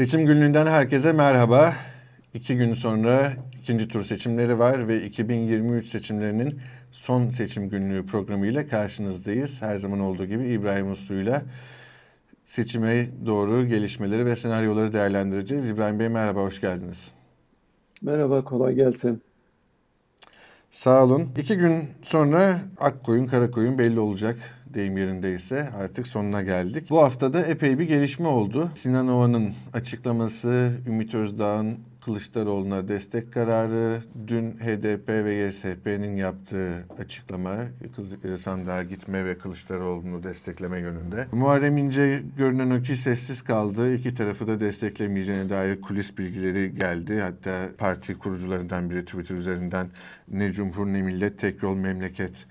Seçim günlüğünden herkese merhaba. İki gün sonra ikinci tur seçimleri var ve 2023 seçimlerinin son seçim günlüğü programıyla karşınızdayız. Her zaman olduğu gibi İbrahim Uslu'yla seçime doğru gelişmeleri ve senaryoları değerlendireceğiz. İbrahim Bey merhaba, hoş geldiniz. Merhaba, kolay gelsin. Sağ olun. İki gün sonra ak koyun, kara koyun belli olacak deyim yerindeyse artık sonuna geldik. Bu haftada epey bir gelişme oldu. Sinan Ova'nın açıklaması, Ümit Özdağ'ın Kılıçdaroğlu'na destek kararı, dün HDP ve YSP'nin yaptığı açıklama sandığa gitme ve Kılıçdaroğlu'nu destekleme yönünde. Muharrem İnce görünen o ki sessiz kaldı. İki tarafı da desteklemeyeceğine dair kulis bilgileri geldi. Hatta parti kurucularından biri Twitter üzerinden ne cumhur ne millet tek yol memleket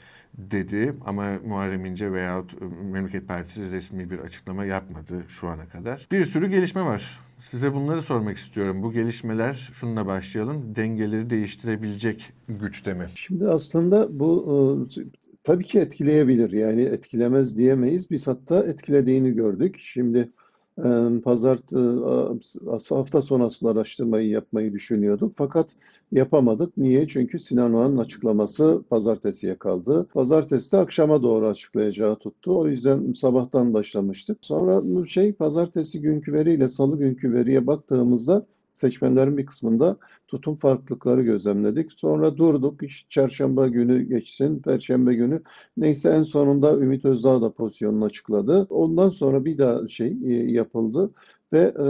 dedi ama Muharrem İnce veyahut Memleket Partisi resmi bir açıklama yapmadı şu ana kadar. Bir sürü gelişme var. Size bunları sormak istiyorum. Bu gelişmeler şununla başlayalım. Dengeleri değiştirebilecek güçte mi? Şimdi aslında bu e, tabii ki etkileyebilir. Yani etkilemez diyemeyiz. Biz hatta etkilediğini gördük. Şimdi Pazar hafta sonu asıl araştırmayı yapmayı düşünüyorduk. Fakat yapamadık. Niye? Çünkü Sinan Oğan'ın açıklaması pazartesiye kaldı. Pazartesi de akşama doğru açıklayacağı tuttu. O yüzden sabahtan başlamıştık. Sonra şey pazartesi günkü veriyle salı günkü veriye baktığımızda seçmenlerin bir kısmında tutum farklılıkları gözlemledik. Sonra durduk, iş çarşamba günü geçsin, perşembe günü. Neyse en sonunda Ümit Özdağ da pozisyonunu açıkladı. Ondan sonra bir daha şey e, yapıldı. Ve e,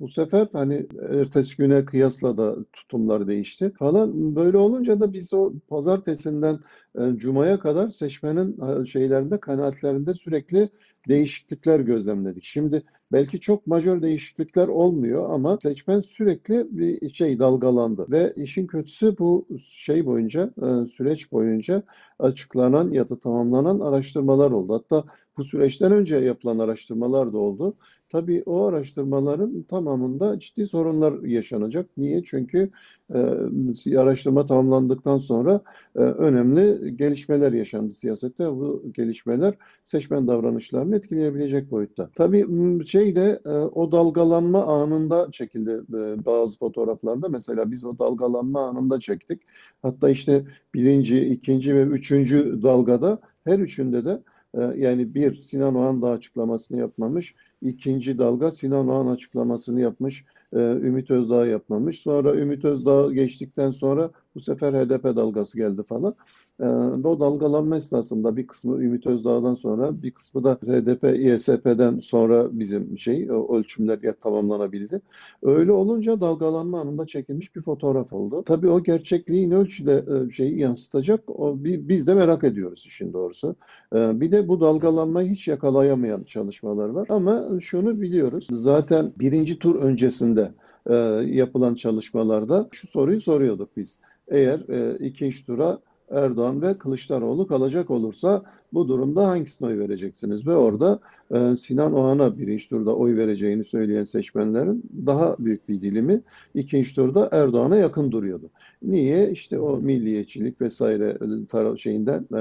bu sefer hani ertesi güne kıyasla da tutumlar değişti falan. Böyle olunca da biz o pazartesinden e, cumaya kadar seçmenin e, şeylerinde, kanaatlerinde sürekli değişiklikler gözlemledik. Şimdi belki çok majör değişiklikler olmuyor ama seçmen sürekli bir şey dalgalandı ve işin kötüsü bu şey boyunca e, süreç boyunca açıklanan ya da tamamlanan araştırmalar oldu. Hatta bu süreçten önce yapılan araştırmalar da oldu. Tabii o araştırmaların tamamında ciddi sorunlar yaşanacak. Niye? Çünkü e, araştırma tamamlandıktan sonra önemli gelişmeler yaşandı siyasette. Bu gelişmeler seçmen davranışlarını etkileyebilecek boyutta. Tabii şey de e, o dalgalanma anında çekildi e, bazı fotoğraflarda. Mesela biz o dalgalanma anında çektik. Hatta işte birinci, ikinci ve üçüncü dalgada her üçünde de e, yani bir Sinan Oğan da açıklamasını yapmamış. ikinci dalga Sinan Oğan açıklamasını yapmış. Ümit Özdağ yapmamış. Sonra Ümit Özdağ geçtikten sonra bu sefer HDP dalgası geldi falan. E, bu dalgalanma esnasında bir kısmı Ümit Özdağ'dan sonra bir kısmı da HDP, İSP'den sonra bizim şey o ölçümler ya tamamlanabildi. Öyle olunca dalgalanma anında çekilmiş bir fotoğraf oldu. Tabii o gerçekliği ne ölçüde e, şeyi yansıtacak o, biz de merak ediyoruz işin doğrusu. E, bir de bu dalgalanmayı hiç yakalayamayan çalışmalar var. Ama şunu biliyoruz. Zaten birinci tur öncesinde e, yapılan çalışmalarda şu soruyu soruyorduk biz. Eğer e, ikinci tura Erdoğan ve Kılıçdaroğlu kalacak olursa bu durumda hangisine oy vereceksiniz? Ve orada e, Sinan Oğan'a birinci turda oy vereceğini söyleyen seçmenlerin daha büyük bir dilimi ikinci turda Erdoğan'a yakın duruyordu. Niye? İşte o milliyetçilik vesaire e, taraf şeyinden e,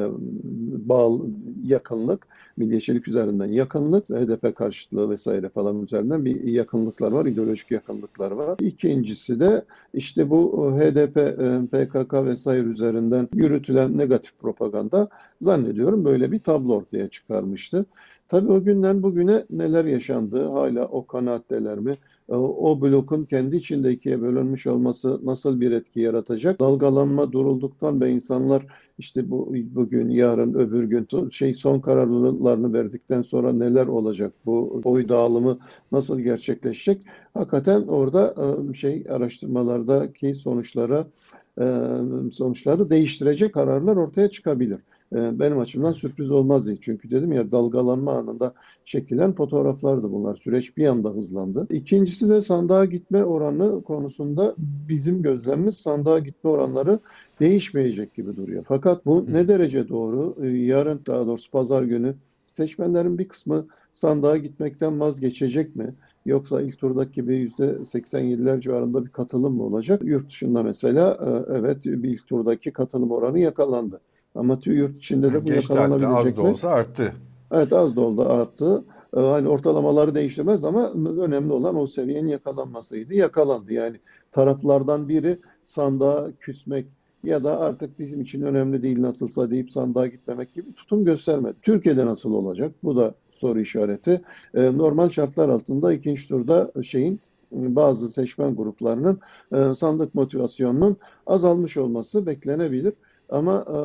bağlı yakınlık, milliyetçilik üzerinden yakınlık, HDP karşıtlığı vesaire falan üzerinden bir yakınlıklar var, ideolojik yakınlıklar var. İkincisi de işte bu HDP, e, PKK vesaire üzerinden yürütülen negatif propaganda zannediyorum böyle bir tablo ortaya çıkarmıştı. Tabii o günden bugüne neler yaşandı, hala o kanaatteler mi? E, o blokun kendi içinde ikiye bölünmüş olması nasıl bir etki yaratacak? Dalgalanma durulduktan ve insanlar işte bu bugün, yarın, öbür gün şey son kararlarını verdikten sonra neler olacak? Bu oy dağılımı nasıl gerçekleşecek? Hakikaten orada e, şey araştırmalardaki sonuçlara e, sonuçları değiştirecek kararlar ortaya çıkabilir. Ee, benim açımdan sürpriz olmaz diye. Çünkü dedim ya dalgalanma anında çekilen fotoğraflardı bunlar. Süreç bir anda hızlandı. İkincisi de sandığa gitme oranı konusunda bizim gözlemimiz sandığa gitme oranları değişmeyecek gibi duruyor. Fakat bu ne derece doğru? Ee, yarın daha doğrusu pazar günü seçmenlerin bir kısmı sandığa gitmekten vazgeçecek mi? Yoksa ilk turdaki gibi %87'ler civarında bir katılım mı olacak? Yurt dışında mesela e, evet bir ilk turdaki katılım oranı yakalandı. Ama yurt içinde de bu Geçti yakalanabilecek Az da olsa arttı. Evet az da oldu arttı. e, hani ortalamaları değiştirmez ama önemli olan o seviyenin yakalanmasıydı. Yakalandı yani taraflardan biri sandığa küsmek ya da artık bizim için önemli değil nasılsa deyip sandığa gitmemek gibi tutum göstermedi. Türkiye'de nasıl olacak? Bu da soru işareti. E, normal şartlar altında ikinci turda şeyin bazı seçmen gruplarının e, sandık motivasyonunun azalmış olması beklenebilir. Ama e,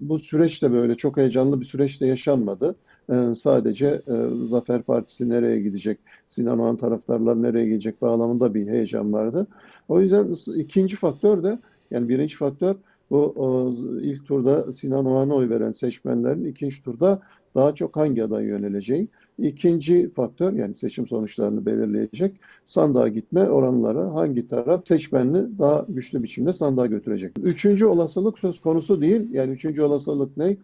bu süreç de böyle çok heyecanlı bir süreç de yaşanmadı. E, sadece e, Zafer Partisi nereye gidecek, Sinan Oğan taraftarlar nereye gidecek bağlamında bir heyecan vardı. O yüzden ikinci faktör de yani birinci faktör bu o, ilk turda Sinan Oğan'a oy veren seçmenlerin ikinci turda daha çok hangi aday yöneleceği. İkinci faktör yani seçim sonuçlarını belirleyecek sandığa gitme oranları hangi taraf seçmenini daha güçlü biçimde sandığa götürecek. Üçüncü olasılık söz konusu değil. Yani üçüncü olasılık ne?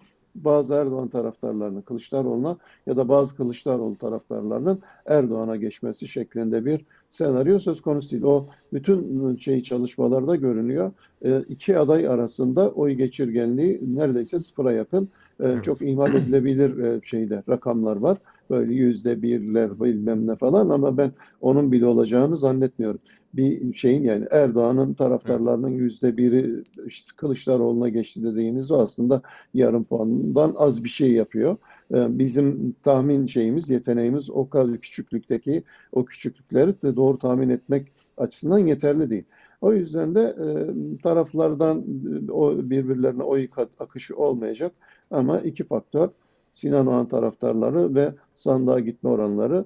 bazı Erdoğan taraftarlarının Kılıçdaroğlu'na ya da bazı Kılıçdaroğlu taraftarlarının Erdoğan'a geçmesi şeklinde bir senaryo söz konusu değil. O bütün şey çalışmalarda görünüyor. E, iki aday arasında oy geçirgenliği neredeyse sıfıra yakın. E. Çok ihmal edilebilir e, şeyde rakamlar var böyle yüzde birler bilmem ne falan ama ben onun bile olacağını zannetmiyorum. Bir şeyin yani Erdoğan'ın taraftarlarının yüzde biri işte Kılıçdaroğlu'na geçti dediğiniz o aslında yarım puandan az bir şey yapıyor. Ee, bizim tahmin şeyimiz, yeteneğimiz o kadar küçüklükteki o küçüklükleri de doğru tahmin etmek açısından yeterli değil. O yüzden de e, taraflardan o birbirlerine oy akışı olmayacak ama iki faktör Sinan Oğan taraftarları ve sandığa gitme oranları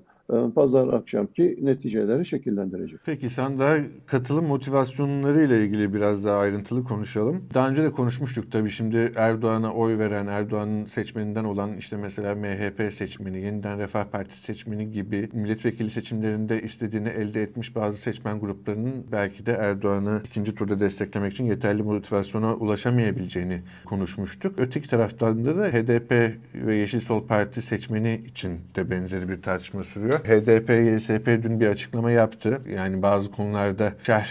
pazar akşamki neticeleri şekillendirecek. Peki sandığa katılım motivasyonları ile ilgili biraz daha ayrıntılı konuşalım. Daha önce de konuşmuştuk tabii şimdi Erdoğan'a oy veren, Erdoğan'ın seçmeninden olan işte mesela MHP seçmeni, Yeniden Refah Partisi seçmeni gibi milletvekili seçimlerinde istediğini elde etmiş bazı seçmen gruplarının belki de Erdoğan'ı ikinci turda desteklemek için yeterli motivasyona ulaşamayabileceğini konuşmuştuk. Öteki taraftan da HDP ve Yeşil Sol Parti seçmeni için de benzeri bir tartışma sürüyor. HDP, YSP dün bir açıklama yaptı. Yani bazı konularda şerh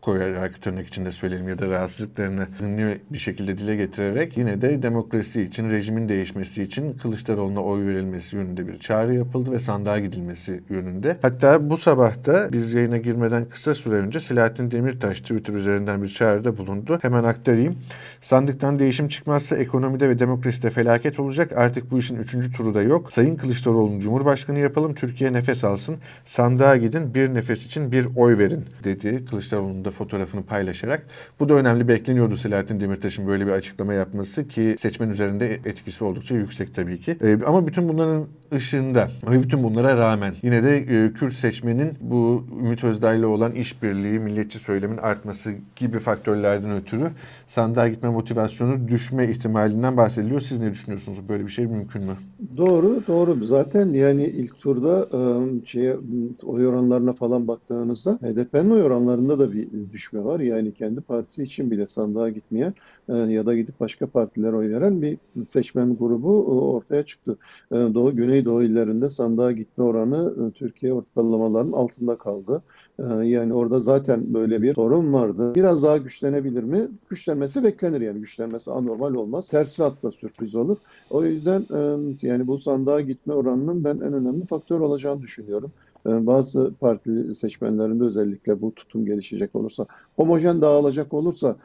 koyarak tırnak içinde söyleyelim ya da rahatsızlıklarını zımni bir şekilde dile getirerek yine de demokrasi için, rejimin değişmesi için Kılıçdaroğlu'na oy verilmesi yönünde bir çağrı yapıldı ve sandığa gidilmesi yönünde. Hatta bu sabah da biz yayına girmeden kısa süre önce Selahattin Demirtaş Twitter üzerinden bir çağrıda bulundu. Hemen aktarayım. Sandıktan değişim çıkmazsa ekonomide ve demokraside felaket olacak. Artık bu işin üçüncü turu da yok. Sayın Kılıçdaroğlu'nu Cumhurbaşkanı yapalım. Türkiye nefes alsın. Sandığa gidin. Bir nefes için bir oy verin dedi. Kılıçdaroğlu'nun da fotoğrafını paylaşarak. Bu da önemli bekleniyordu Selahattin Demirtaş'ın böyle bir açıklama yapması ki seçmen üzerinde etkisi oldukça yüksek tabii ki. Ee, ama bütün bunların ışığında ve bütün bunlara rağmen yine de e, Kürt seçmenin bu Ümit Özdağ olan işbirliği, milliyetçi söylemin artması gibi faktörlerden ötürü sandığa gitme motivasyonu düşme ihtimalinden bahsediliyor. Siz ne düşünüyorsunuz? Böyle bir şey mümkün mü? Doğru, doğru. Zaten yani ilk turda şey oy oranlarına falan baktığınızda HDP'nin oy oranlarında da bir düşme var. Yani kendi partisi için bile sandığa gitmeyen ya da gidip başka partilere oy veren bir seçmen grubu ortaya çıktı. Doğu Güneydoğu illerinde sandığa gitme oranı Türkiye ortalamalarının altında kaldı. Yani orada zaten böyle bir sorun vardı. Biraz daha güçlenebilir mi? Güçlenmesi beklenir yani. Güçlenmesi anormal olmaz. Tersi hatta sürpriz olur. O yüzden yani bu sandığa gitme oranının ben en önemli faktör olacağını düşünüyorum. Bazı parti seçmenlerinde özellikle bu tutum gelişecek olursa, homojen dağılacak olursa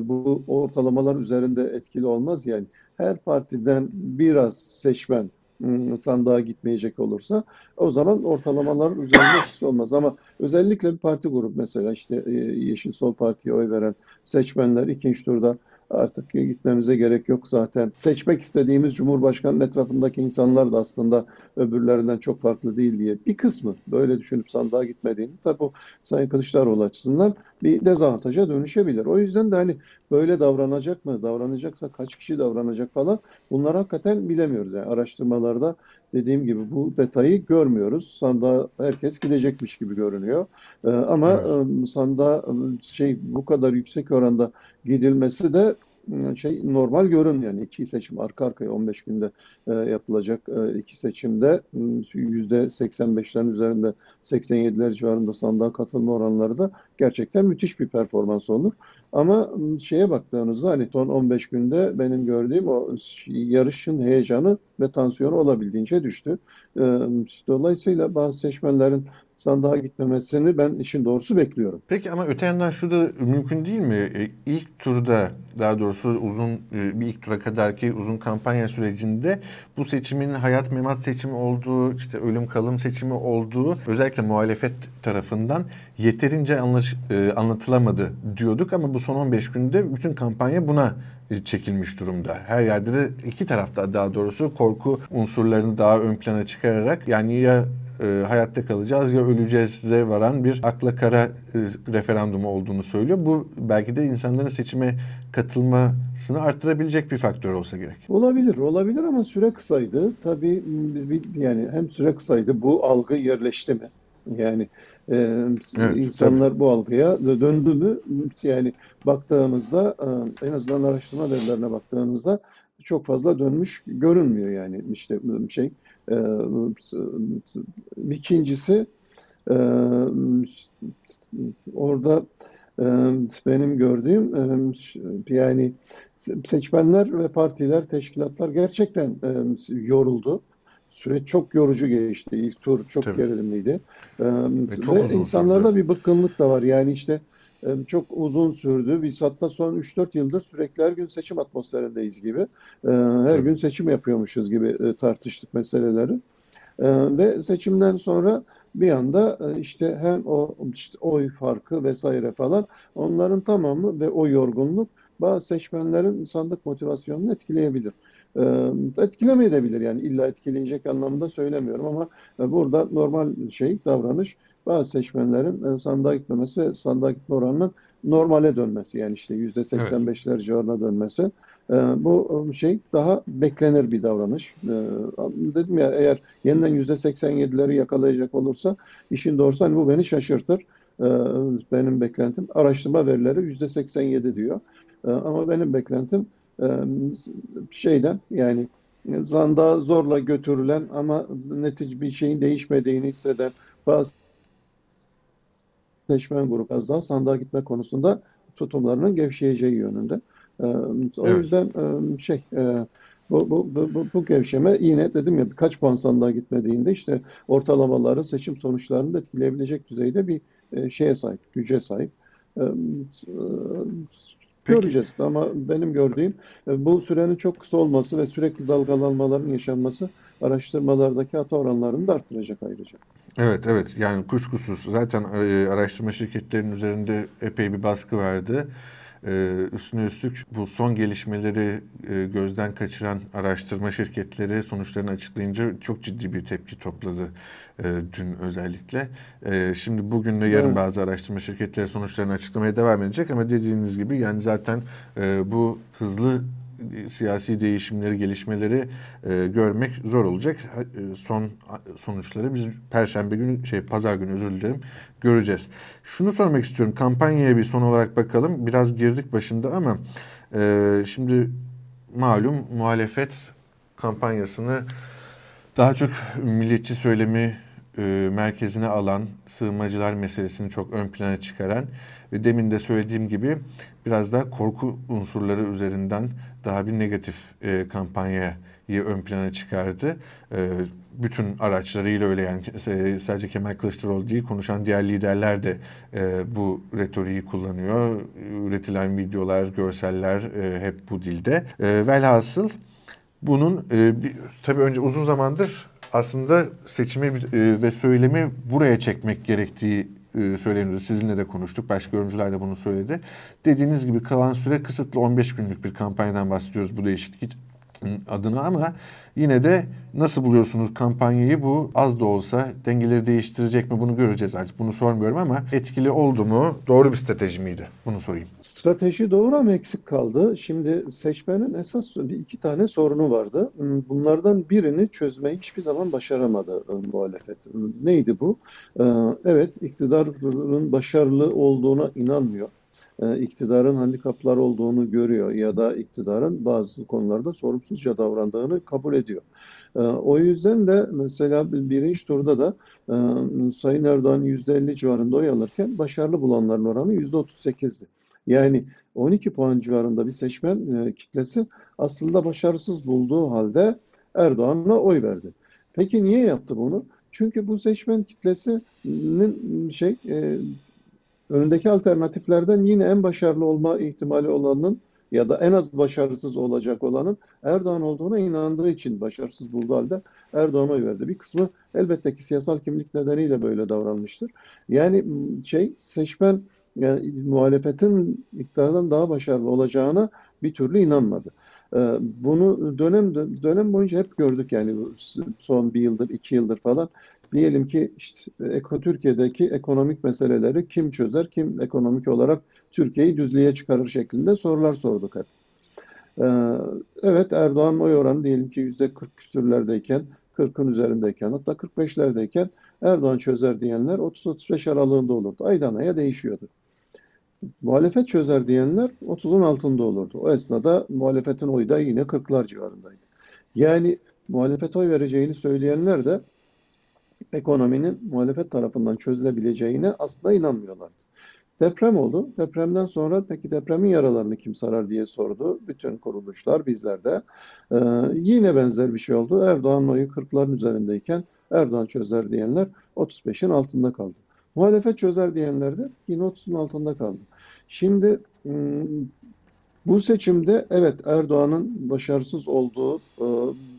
bu ortalamalar üzerinde etkili olmaz yani. Her partiden biraz seçmen Iı, sandığa gitmeyecek olursa o zaman ortalamalar üzerinde etkisi olmaz. Ama özellikle bir parti grup mesela işte Yeşil Sol Parti'ye oy veren seçmenler ikinci turda Artık gitmemize gerek yok zaten. Seçmek istediğimiz Cumhurbaşkanı'nın etrafındaki insanlar da aslında öbürlerinden çok farklı değil diye bir kısmı böyle düşünüp sandığa gitmediğini tabi bu Sayın Kılıçdaroğlu açısından bir dezavantaja dönüşebilir. O yüzden de hani böyle davranacak mı, davranacaksa kaç kişi davranacak falan bunları hakikaten bilemiyoruz. Yani araştırmalarda dediğim gibi bu detayı görmüyoruz. Sandığa herkes gidecekmiş gibi görünüyor. Ee, ama evet. sandığa şey bu kadar yüksek oranda gidilmesi de şey normal görünmüyor. Yani iki seçim arka arkaya 15 günde e, yapılacak e, iki seçimde %85'lerin üzerinde 87'ler civarında sandığa katılma oranları da gerçekten müthiş bir performans olur. Ama şeye baktığınızda hani son 15 günde benim gördüğüm o yarışın heyecanı ve tansiyonu olabildiğince düştü. Dolayısıyla bazı seçmenlerin sandığa gitmemesini ben işin doğrusu bekliyorum. Peki ama öte yandan şu da mümkün değil mi? E, ilk turda daha doğrusu uzun e, bir ilk tura kadar ki uzun kampanya sürecinde bu seçimin hayat memat seçimi olduğu, işte ölüm kalım seçimi olduğu özellikle muhalefet tarafından yeterince anlaş, e, anlatılamadı diyorduk ama bu son 15 günde bütün kampanya buna çekilmiş durumda. Her yerde de iki tarafta daha doğrusu korku unsurlarını daha ön plana çıkararak yani ya e, hayatta kalacağız ya öleceğiz'e varan bir akla kara e, referandumu olduğunu söylüyor. Bu belki de insanların seçime katılmasını arttırabilecek bir faktör olsa gerek. Olabilir, olabilir ama süre kısaydı. Tabii yani hem süre kısaydı bu algı yerleşti mi? Yani e, evet, insanlar tabii. bu algıya döndü mü? Yani baktığımızda e, en azından araştırma verilerine baktığınızda çok fazla dönmüş görünmüyor yani işte şey e, ikincisi e, orada e, benim gördüğüm e, yani seçmenler ve partiler, teşkilatlar gerçekten e, yoruldu. Süreç çok yorucu geçti. İlk tur çok Tabii. gerilimliydi. Ee, ve, çok ve insanlarda bir bıkkınlık da var. Yani işte çok uzun sürdü. Biz hatta son 3-4 yıldır sürekli her gün seçim atmosferindeyiz gibi. Her Tabii. gün seçim yapıyormuşuz gibi tartıştık meseleleri. Ve seçimden sonra bir anda işte hem o işte oy farkı vesaire falan onların tamamı ve o yorgunluk bazı seçmenlerin sandık motivasyonunu etkileyebilir. Etkilemeyebilir yani illa etkileyecek anlamda söylemiyorum ama burada normal şey davranış bazı seçmenlerin sandığa gitmemesi ve sandığa gitme oranının normale dönmesi yani işte yüzde 85'ler evet. civarına dönmesi bu şey daha beklenir bir davranış. Dedim ya eğer yeniden yüzde 87'leri yakalayacak olursa işin doğrusu hani bu beni şaşırtır. Benim beklentim araştırma verileri yüzde 87 diyor. Ama benim beklentim şeyden yani zanda zorla götürülen ama netice bir şeyin değişmediğini hisseden bazı seçmen grubu az daha sandığa gitme konusunda tutumlarının gevşeyeceği yönünde. O evet. yüzden şey bu, bu, bu, bu gevşeme yine dedim ya kaç puan sandığa gitmediğinde işte ortalamaların seçim sonuçlarını da etkileyebilecek düzeyde bir şeye sahip, güce sahip. Peki. Göreceğiz ama benim gördüğüm e, bu sürenin çok kısa olması ve sürekli dalgalanmaların yaşanması araştırmalardaki hata oranlarını da arttıracak ayrıca. Evet evet yani kuşkusuz zaten e, araştırma şirketlerinin üzerinde epey bir baskı vardı. Ee, üstüne üstlük bu son gelişmeleri e, gözden kaçıran araştırma şirketleri sonuçlarını açıklayınca çok ciddi bir tepki topladı e, dün özellikle. E, şimdi bugün de yarın evet. bazı araştırma şirketleri sonuçlarını açıklamaya devam edecek ama dediğiniz gibi yani zaten e, bu hızlı siyasi değişimleri, gelişmeleri e, görmek zor olacak. E, son sonuçları biz Perşembe günü, şey Pazar günü özür dilerim, göreceğiz. Şunu sormak istiyorum, kampanyaya bir son olarak bakalım. Biraz girdik başında ama e, şimdi malum muhalefet kampanyasını daha çok milliyetçi söylemi e, merkezine alan, sığınmacılar meselesini çok ön plana çıkaran ve demin de söylediğim gibi biraz da korku unsurları üzerinden daha bir negatif e, kampanyayı ön plana çıkardı. E, bütün araçlarıyla öyle yani e, sadece Kemal Kılıçdaroğlu değil konuşan diğer liderler de e, bu retoriği kullanıyor. Üretilen videolar, görseller e, hep bu dilde. E, velhasıl bunun e, bir, tabii önce uzun zamandır aslında seçimi e, ve söylemi buraya çekmek gerektiği e, söyleniyordu. Sizinle de konuştuk. Başka yorumcular da bunu söyledi. Dediğiniz gibi kalan süre kısıtlı 15 günlük bir kampanyadan bahsediyoruz bu değişiklik adına ama Yine de nasıl buluyorsunuz kampanyayı? Bu az da olsa dengeleri değiştirecek mi bunu göreceğiz artık. Bunu sormuyorum ama etkili oldu mu? Doğru bir strateji miydi? Bunu sorayım. Strateji doğru ama eksik kaldı. Şimdi seçmenin esas iki tane sorunu vardı. Bunlardan birini çözmeyi hiçbir zaman başaramadı e, muhalefet. Neydi bu? E, evet iktidarın başarılı olduğuna inanmıyor e, iktidarın handikapları olduğunu görüyor ya da iktidarın bazı konularda sorumsuzca davrandığını kabul ediyor. E, o yüzden de mesela birinci turda da e, Sayın Erdoğan %50 civarında oy alırken başarılı bulanların oranı %38'di. Yani 12 puan civarında bir seçmen e, kitlesi aslında başarısız bulduğu halde Erdoğan'a oy verdi. Peki niye yaptı bunu? Çünkü bu seçmen kitlesinin şey önündeki alternatiflerden yine en başarılı olma ihtimali olanın ya da en az başarısız olacak olanın Erdoğan olduğuna inandığı için başarısız bulduğu halde Erdoğan'a verdi. Bir kısmı elbette ki siyasal kimlik nedeniyle böyle davranmıştır. Yani şey seçmen yani muhalefetin iktidardan daha başarılı olacağına bir türlü inanmadı. Ee, bunu dönem dönem boyunca hep gördük yani son bir yıldır, iki yıldır falan. Diyelim ki işte Eko Türkiye'deki ekonomik meseleleri kim çözer, kim ekonomik olarak Türkiye'yi düzlüğe çıkarır şeklinde sorular sorduk hep. Ee, evet Erdoğan oy oranı diyelim ki yüzde 40 küsürlerdeyken, 40'ın üzerindeyken hatta 45'lerdeyken Erdoğan çözer diyenler 30-35 aralığında olurdu. Aydan aya değişiyordu. Muhalefet çözer diyenler 30'un altında olurdu. O esnada muhalefetin oyu da yine 40'lar civarındaydı. Yani muhalefet oy vereceğini söyleyenler de ekonominin muhalefet tarafından çözülebileceğine asla inanmıyorlardı. Deprem oldu. Depremden sonra peki depremin yaralarını kim sarar diye sordu. Bütün kuruluşlar bizlerde. Ee, yine benzer bir şey oldu. Erdoğan oyu 40'ların üzerindeyken Erdoğan çözer diyenler 35'in altında kaldı. Muhalefet çözer diyenler de yine 30'un altında kaldı. Şimdi hmm, bu seçimde evet Erdoğan'ın başarısız olduğu e,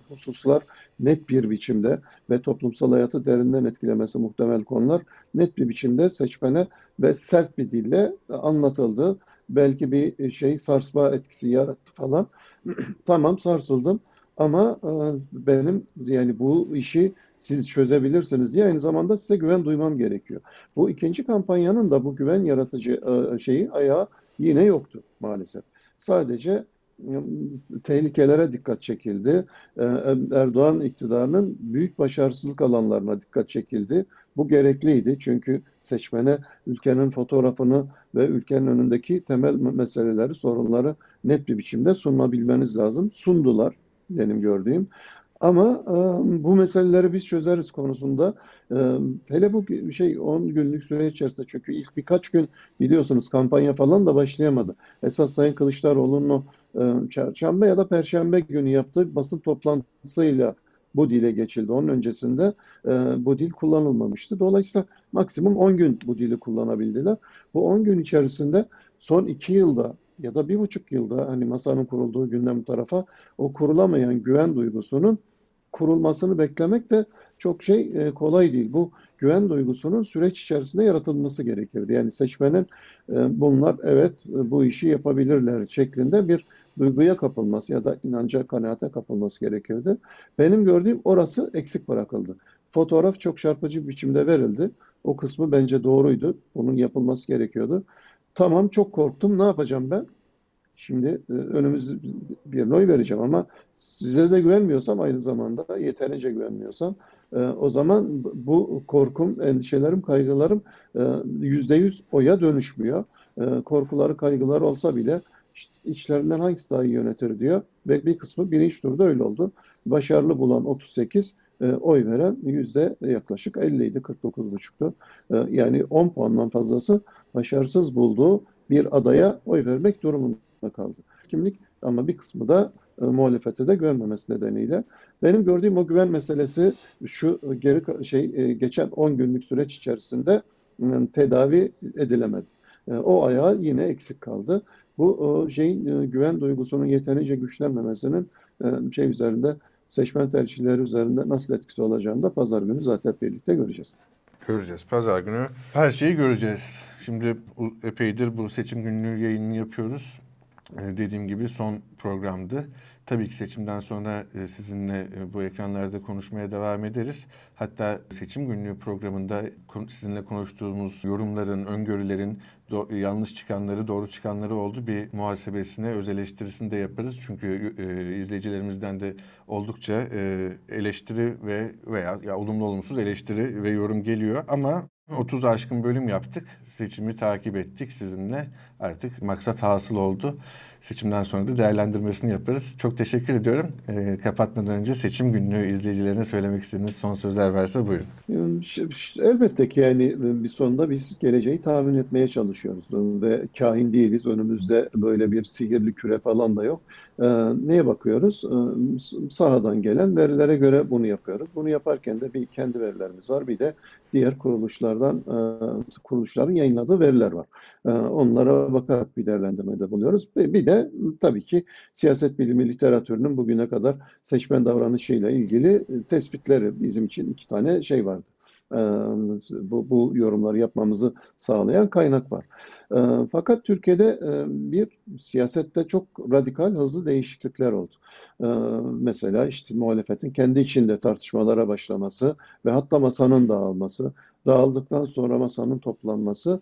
hususlar net bir biçimde ve toplumsal hayatı derinden etkilemesi muhtemel konular net bir biçimde seçmene ve sert bir dille anlatıldı. Belki bir şey sarsma etkisi yarattı falan. tamam sarsıldım ama benim yani bu işi siz çözebilirsiniz diye aynı zamanda size güven duymam gerekiyor. Bu ikinci kampanyanın da bu güven yaratıcı e, şeyi ayağı yine yoktu maalesef. Sadece ıı, tehlikelere dikkat çekildi. E, Erdoğan iktidarının büyük başarısızlık alanlarına dikkat çekildi. Bu gerekliydi çünkü seçmene ülkenin fotoğrafını ve ülkenin önündeki temel meseleleri, sorunları net bir biçimde sunabilmeniz lazım. Sundular benim gördüğüm. Ama e, bu meseleleri biz çözeriz konusunda e, hele bu şey 10 günlük süre içerisinde çünkü ilk birkaç gün biliyorsunuz kampanya falan da başlayamadı. Esas Sayın Kılıçdaroğlu'nun e, çarşamba ya da perşembe günü yaptığı basın toplantısıyla bu dile geçildi. Onun öncesinde e, bu dil kullanılmamıştı. Dolayısıyla maksimum 10 gün bu dili kullanabildiler. Bu 10 gün içerisinde son 2 yılda ya da bir buçuk yılda hani masanın kurulduğu günden bu tarafa o kurulamayan güven duygusunun kurulmasını beklemek de çok şey e, kolay değil. Bu güven duygusunun süreç içerisinde yaratılması gerekirdi. Yani seçmenin e, bunlar evet e, bu işi yapabilirler şeklinde bir duyguya kapılması ya da inanca, kanaate kapılması gerekirdi. Benim gördüğüm orası eksik bırakıldı. Fotoğraf çok çarpıcı biçimde verildi. O kısmı bence doğruydu. Bunun yapılması gerekiyordu. Tamam çok korktum. Ne yapacağım ben? Şimdi e, önümüz bir oy vereceğim ama size de güvenmiyorsam aynı zamanda yeterince güvenmiyorsam e, o zaman bu korkum, endişelerim, kaygılarım e, yüzde yüz oya dönüşmüyor. Korkuları, kaygıları olsa bile içlerinden hangisi daha iyi yönetir diyor. Ve bir kısmı birinci turda öyle oldu. Başarılı bulan 38, oy veren yüzde yaklaşık 50 idi, 49,5'tu. Yani 10 puandan fazlası başarısız bulduğu bir adaya oy vermek durumunda kaldı. Kimlik ama bir kısmı da e, muhalefete de güvenmemesi nedeniyle. Benim gördüğüm o güven meselesi şu geri şey e, geçen 10 günlük süreç içerisinde e, tedavi edilemedi. E, o ayağı yine eksik kaldı. Bu şeyin e, güven duygusunun yeterince güçlenmemesinin e, şey üzerinde seçmen tercihleri üzerinde nasıl etkisi olacağını da pazar günü zaten birlikte göreceğiz. Göreceğiz. Pazar günü her şeyi göreceğiz. Şimdi epeydir bu seçim günlüğü yayını yapıyoruz. Ee, dediğim gibi son programdı. Tabii ki seçimden sonra e, sizinle e, bu ekranlarda konuşmaya devam ederiz. Hatta seçim günlüğü programında sizinle konuştuğumuz yorumların, öngörülerin yanlış çıkanları, doğru çıkanları oldu. Bir muhasebesine, öz eleştirisini de yaparız. Çünkü e, izleyicilerimizden de oldukça e, eleştiri ve veya ya olumlu olumsuz eleştiri ve yorum geliyor. Ama 30 aşkın bölüm yaptık. Seçimi takip ettik sizinle. Artık maksat hasıl oldu. Seçimden sonra da değerlendirmesini yaparız. Çok teşekkür ediyorum. E, kapatmadan önce seçim gününü izleyicilerine söylemek istediğiniz son sözler varsa buyurun. Elbette ki yani bir sonunda biz geleceği tahmin etmeye çalışıyoruz ve kahin değiliz. Önümüzde böyle bir sihirli küre falan da yok. Ee, neye bakıyoruz? Ee, sahadan gelen verilere göre bunu yapıyoruz. Bunu yaparken de bir kendi verilerimiz var. Bir de diğer kuruluşlardan e, kuruluşların yayınladığı veriler var. E, onlara bakarak bir değerlendirmede bulunuyoruz. Bir de tabii ki siyaset bilimi literatürünün bugüne kadar seçmen davranışıyla ilgili tespitleri bizim için iki tane şey vardı bu, bu yorumları yapmamızı sağlayan kaynak var. Fakat Türkiye'de bir siyasette çok radikal hızlı değişiklikler oldu. Mesela işte muhalefetin kendi içinde tartışmalara başlaması ve hatta masanın dağılması, dağıldıktan sonra masanın toplanması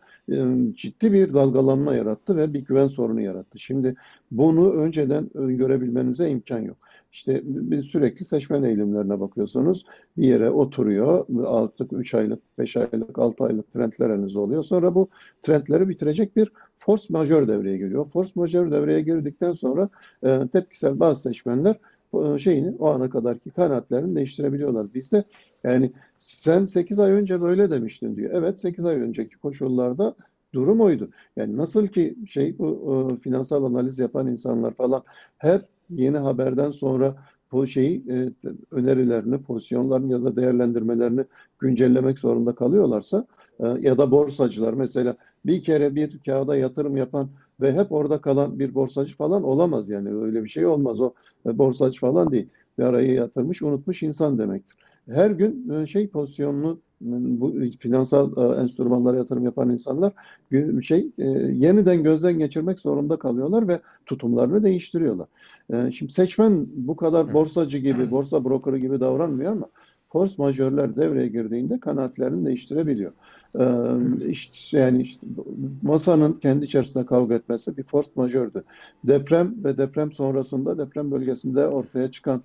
ciddi bir dalgalanma yarattı ve bir güven sorunu yarattı. Şimdi bunu önceden görebilmenize imkan yok. İşte sürekli seçmen eğilimlerine bakıyorsunuz. Bir yere oturuyor. Artık 3 aylık, 5 aylık, 6 aylık trendler elinizde oluyor. Sonra bu trendleri bitirecek bir force majör devreye giriyor. Force majör devreye girdikten sonra e, tepkisel bazı seçmenler e, şeyini o ana kadarki kanaatlerini değiştirebiliyorlar. Bizde yani sen 8 ay önce böyle demiştin diyor. Evet 8 ay önceki koşullarda durum oydu. Yani nasıl ki şey bu e, finansal analiz yapan insanlar falan her yeni haberden sonra bu şeyi e, önerilerini, pozisyonlarını ya da değerlendirmelerini güncellemek zorunda kalıyorlarsa e, ya da borsacılar mesela bir kere bir kağıda yatırım yapan ve hep orada kalan bir borsacı falan olamaz yani. Öyle bir şey olmaz. O e, borsacı falan değil. Bir arayı yatırmış unutmuş insan demektir. Her gün e, şey pozisyonunu bu finansal e, enstrümanlara yatırım yapan insanlar şey yeniden gözden geçirmek zorunda kalıyorlar ve tutumlarını değiştiriyorlar. Şimdi seçmen bu kadar borsacı gibi, borsa brokeri gibi davranmıyor ama force majörler devreye girdiğinde kanaatlerini değiştirebiliyor. Ee, işte, yani işte, masanın kendi içerisinde kavga etmesi bir force majördü. Deprem ve deprem sonrasında deprem bölgesinde ortaya çıkan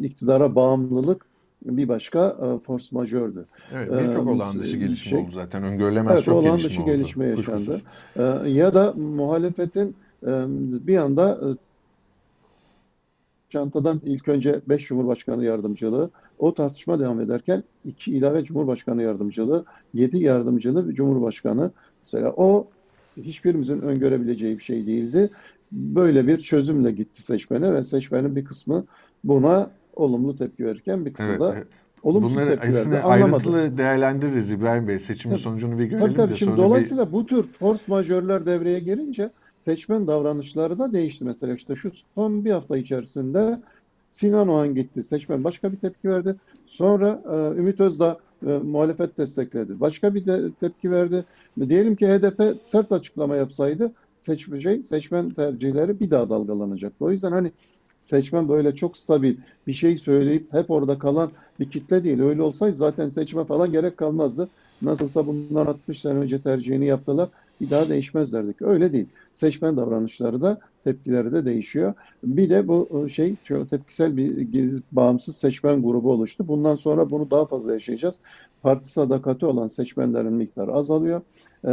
iktidara bağımlılık bir başka e, force majördü. Evet, birçok olağan dışı gelişme şey, oldu zaten. Öngörülemez evet, çok olağan gelişme dışı oldu. gelişme yaşandı. E, ya da muhalefetin e, bir anda çantadan ilk önce 5 Cumhurbaşkanı yardımcılığı, o tartışma devam ederken 2 ilave Cumhurbaşkanı yardımcılığı, 7 yardımcılı Cumhurbaşkanı. Mesela o hiçbirimizin öngörebileceği bir şey değildi. Böyle bir çözümle gitti seçmene ve seçmenin bir kısmı buna olumlu tepki verirken bir kısmı evet, da evet. olumsuz Bunları tepki verdi. Ayrıntılı değerlendiririz İbrahim Bey. Seçimin tabii, sonucunu bir görelim tabii, tabii. de Şimdi dolayısıyla bir... bu tür force majörler devreye girince seçmen davranışları da değişti. Mesela işte şu son bir hafta içerisinde Sinan Oğan gitti. Seçmen başka bir tepki verdi. Sonra e, Ümit Özdağ e, muhalefet destekledi. Başka bir de tepki verdi. Diyelim ki HDP sert açıklama yapsaydı seçme, şey, seçmen tercihleri bir daha dalgalanacaktı. O yüzden hani seçmen böyle çok stabil bir şey söyleyip hep orada kalan bir kitle değil. Öyle olsaydı zaten seçme falan gerek kalmazdı. Nasılsa bundan 60 sene önce tercihini yaptılar. Bir daha değişmezlerdik. Öyle değil. Seçmen davranışları da tepkileri de değişiyor. Bir de bu e, şey tepkisel bir bağımsız seçmen grubu oluştu. Bundan sonra bunu daha fazla yaşayacağız. Parti sadakati olan seçmenlerin miktarı azalıyor. Ee,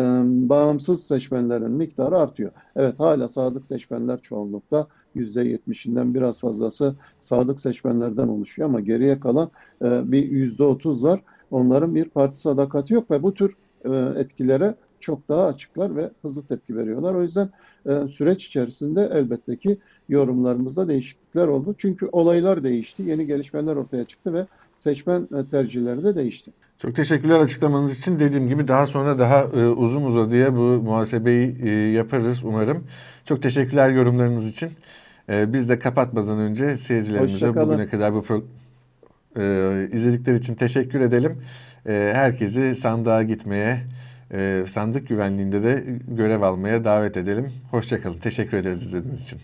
bağımsız seçmenlerin miktarı artıyor. Evet hala sadık seçmenler çoğunlukta. %70'inden biraz fazlası sadık seçmenlerden oluşuyor ama geriye kalan e, bir %30 var. Onların bir parti sadakati yok ve bu tür e, etkilere çok daha açıklar ve hızlı tepki veriyorlar. O yüzden e, süreç içerisinde elbette ki yorumlarımızda değişiklikler oldu. Çünkü olaylar değişti, yeni gelişmeler ortaya çıktı ve seçmen e, tercihleri de değişti. Çok teşekkürler açıklamanız için. Dediğim gibi daha sonra daha e, uzun uzadıya bu muhasebeyi e, yaparız umarım. Çok teşekkürler yorumlarınız için. E, biz de kapatmadan önce seyircilerimize bugüne kadar bu pro- e, izledikleri için teşekkür edelim. E, herkesi sandığa gitmeye, sandık güvenliğinde de görev almaya davet edelim. Hoşçakalın. Teşekkür ederiz izlediğiniz için.